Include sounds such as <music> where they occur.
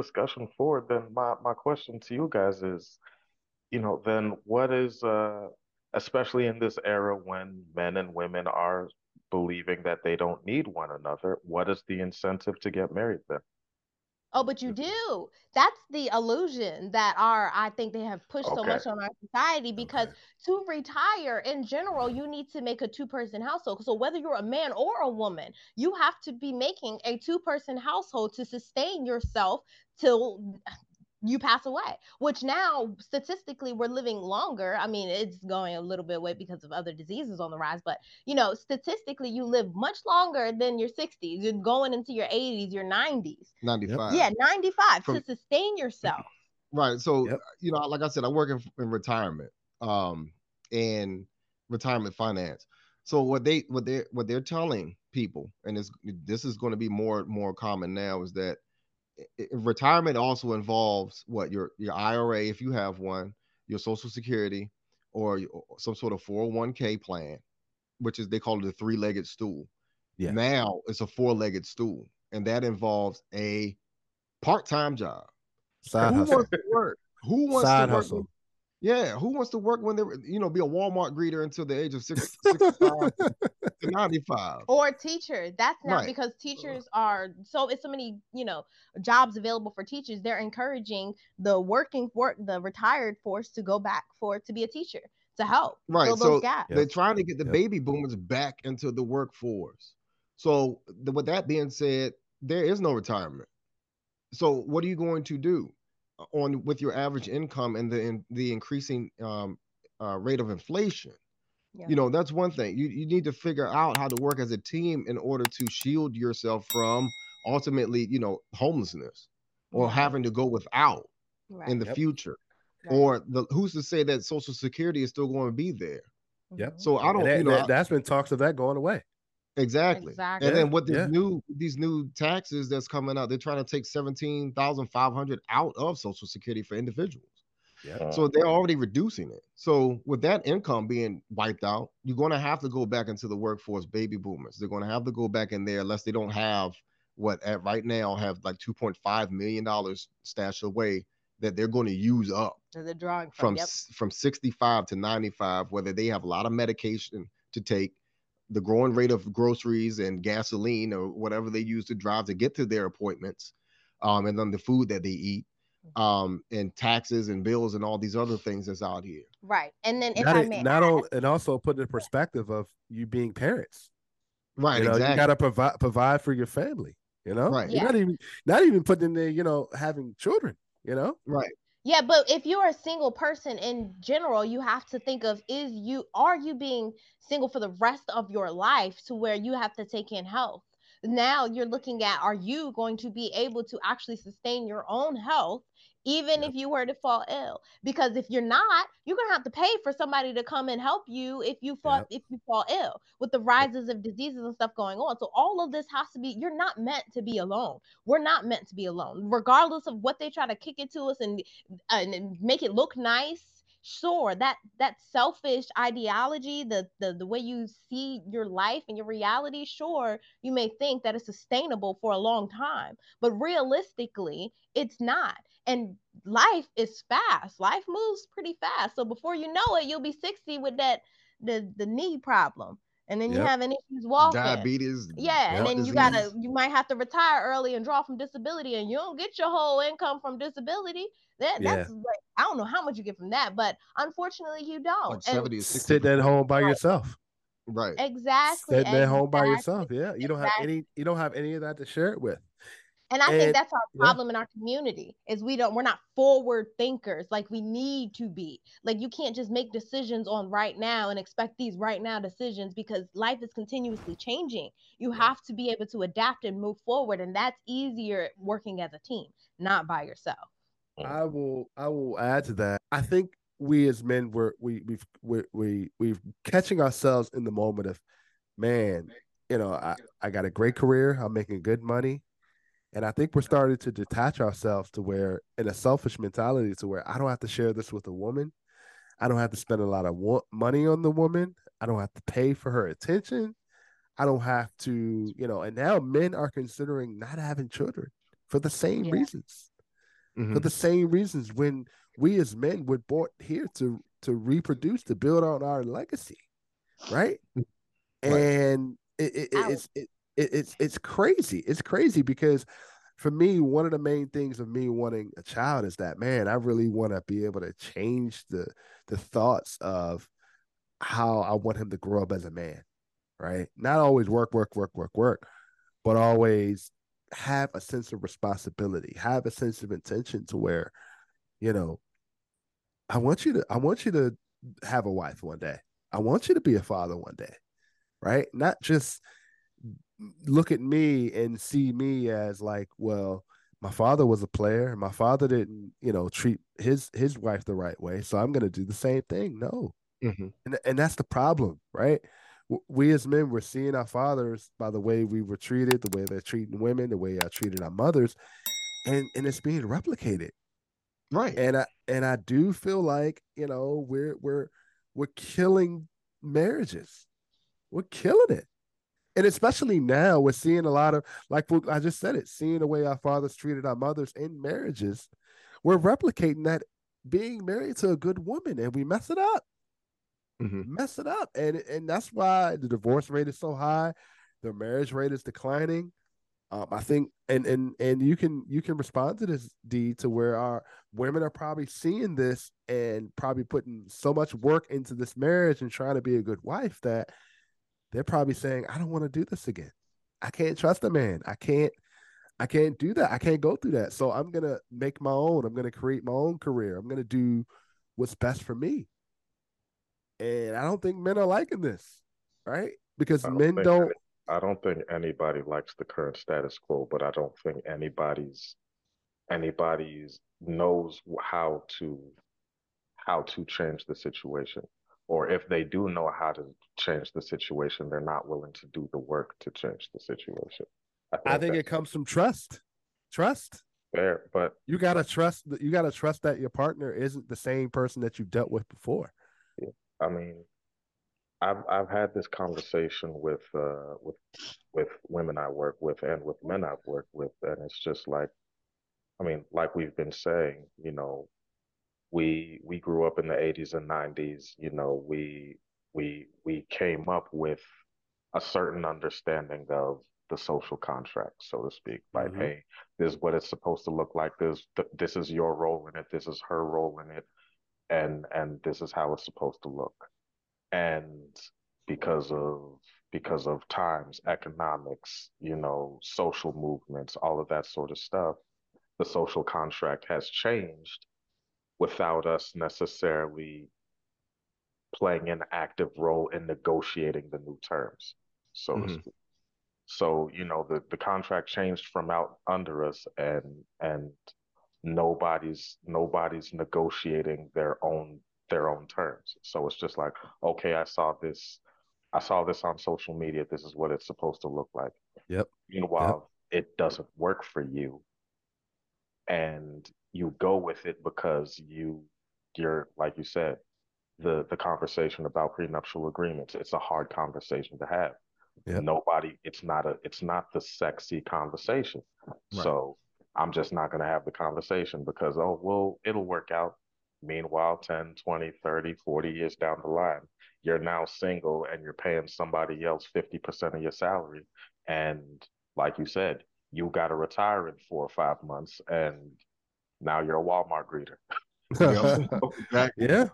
discussion forward, then my, my question to you guys is, you know, then what is, uh, especially in this era when men and women are believing that they don't need one another, what is the incentive to get married then? Oh, but you mm-hmm. do. That's the illusion that our I think they have pushed so much on our society because Okay. to retire in general, you need to make a two-person household. So whether you're a man or a woman, you have to be making a two-person household to sustain yourself till you pass away. Which now statistically we're living longer. I mean, it's going a little bit away because of other diseases on the rise, but you know, statistically you live much longer than your 60s. You're going into your 80s, your 90s. 95. Yeah, 95 From- to sustain yourself. <laughs> Right. So, Yep. you know, like I said, I work in, in retirement, um, and retirement finance. So what they what they what they're telling people, and this this is going to be more more common now, is that i- i- retirement also involves what your your IRA if you have one, your Social Security, or some sort of 401k plan, which is they call it a three-legged stool. Yeah. Now it's a four-legged stool, and that involves a part-time job. Side Who hustle. wants to work? Who wants Side to work? hustle. Yeah, who wants to work when they're you know be a Walmart greeter until the age of six, <laughs> 65 to 95? Or teacher. That's not Right. because teachers are so it's so many, you know, jobs available for teachers. They're encouraging the working work the retired force to go back for to be a teacher to help Right. fill So gaps. they're trying to get the Yep. baby boomers back into the workforce. So the, with that being said, there is no retirement. So what are you going to do on with your average income and the in, the increasing um, uh, rate of inflation? Yeah. You know, that's one thing. You you need to figure out how to work as a team in order to shield yourself from ultimately, you know, homelessness or Right. having to go without Right. in the Yep. future. right. Or the who's to say that Social Security is still going to be there? Yep. Mhm. So I don't, And that, you know, that, I- has been talks of that going away. Exactly. Exactly. And then what these Yeah. new these new taxes that's coming out, they're trying to take seventeen thousand five hundred out of Social Security for individuals. Yeah. So they're already reducing it. So with that income being wiped out, you're going to have to go back into the workforce, baby boomers. They're going to have to go back in there unless they don't have what at right now have like 2.5 million dollars stashed away that they're going to use up So they're drawing from from, yep. s- from 65 to 95 whether they have a lot of medication to take the growing rate of groceries and gasoline or whatever they use to drive to get to their appointments um, and then the food that they eat Mm-hmm. um, and taxes and bills and all these other things that's out here Right. And then if not I a- may not add, all, and also put in perspective of you being parents. right you know, exactly you got to provide provide for your family. You know, Right. You're Yeah. not even not even putting in there. You know, having children. You know, right Yeah, but if you're a single person in general, you have to think of is you are you being single for the rest of your life to where you have to take in health. Now you're looking at are you going to be able to actually sustain your own health even Yep. if you were to fall ill? Because if you're not, you're going to have to pay for somebody to come and help you if you fall Yep. if you fall ill with the rises of diseases and stuff going on. So all of this has to be you're not meant to be alone. We're not meant to be alone. Regardless of what they try to kick it to us and and and make it look nice sure that that selfish ideology the, the the way you see your life and your reality sure you may think that it's sustainable for a long time but realistically it's not. And life is fast. Life moves pretty fast. So before you know it you'll be 60 with that the the knee problem. And then you have an issues walking. Diabetes yeah, and then you disease. gotta you might have to retire early and draw from disability, and you don't get your whole income from disability. That Yeah. that's like I don't know how much you get from that, but unfortunately you don't. like And- 70 or 60 sitting at home by yourself. right exactly. Sitting at home by yourself. Yeah, you don't have any. You don't have any of that to share it with. And I think that's our yeah. problem in our community is we don't we're not forward thinkers like we need to be. Like you can't just make decisions on right now and expect these right now decisions because life is continuously changing. You have to be able to adapt and move forward and that's easier working as a team, not by yourself. I will. I will add to that. I think we as men were we we've we we we've catching ourselves in the moment of, man, you know, I I got a great career. I'm making good money, and I think we're starting to detach ourselves to where in a selfish mentality to where I don't have to share this with a woman. I don't have to spend a lot of money on the woman. I don't have to pay for her attention. I don't have to, you know. And now men are considering not having children for the same Yeah. reasons. Mhm. For the same reasons when we as men were brought here to to reproduce, to build on our legacy, right? Right. And it, it, it- it's it, it, it's it's crazy. It's crazy because for me, one of the main things of me wanting a child is that man, I really want to be able to change the the thoughts of how I want him to grow up as a man, right? Not always work, work, work, work, work, but always have a sense of responsibility, have a sense of intention to where, you know, I want you to I want you to have a wife one day. I want you to be a father one day, right? Not just look at me and see me as like, well, my father was a player. My father didn't, you know, treat his his wife the right way, so I'm going to do the same thing. No, Mhm. and and that's the problem, right? We as men, we're seeing our fathers by the way we were treated, the way they're treating women, the way I treated our mothers, and and it's being replicated. Right. And I and I do feel like you know we're we're we're killing marriages, we're killing it, and especially now we're seeing a lot of like I just said it, seeing the way our fathers treated our mothers in marriages, we're replicating that being married to a good woman, and we mess it up Mhm. mess it up. And and that's why the divorce rate is so high the marriage rate is declining. Um, i think and and and you can you can respond to this d to where our women are probably seeing this and probably putting so much work into this marriage and trying to be a good wife that they're probably saying i don't want to do this again. I can't trust a man. I can't i can't do that. I can't go through that. So i'm gonna make my own. I'm gonna create my own career. I'm gonna do what's best for me and I don't think men are liking this, right? Because don't men don't. any- I don't think anybody likes the current status quo, but I don't think anybody's anybody's knows how to how to change the situation. Or if they do know how to change the situation, they're not willing to do the work to change the situation. I think that's it comes from trust. Trust. fair, but You gotta trust you gotta trust that your partner isn't the same person that you've dealt with before. I mean, I've I've had this conversation with uh with with women I work with and with men I've worked with, and it's just like, I mean, like we've been saying, you know, we we grew up in the 80s and 90s, you know, we we we came up with a certain understanding of the social contract, so to speak. Like, Mhm. hey, this is what it's supposed to look like. This th- this is your role in it. This is her role in it, and and this is how it's supposed to look. And because of because of times, economics, you know, social movements, all of that sort of stuff, the social contract has changed without us necessarily playing an active role in negotiating the new terms, so to Mhm. speak. So, you know, the, the contract changed from out under us and and nobody's nobody's negotiating their own their own terms. So it's just like, okay, I saw this I saw this on social media. This is what it's supposed to look like. Yep. Meanwhile, it doesn't work for you. And you go with it because you you're like you said, the the conversation about prenuptial agreements, it's a hard conversation to have. Yep. Nobody, it's not a it's not the sexy conversation. Right. So I'm just not going to have the conversation because oh, well, it'll work out. Meanwhile, 10, 20, 30, 40 years down the line, you're now single and you're paying somebody else 50% of your salary. And like you said, you got to retire in four or five months and now you're a Walmart greeter. <laughs> Yep. <laughs> Exactly. yeah.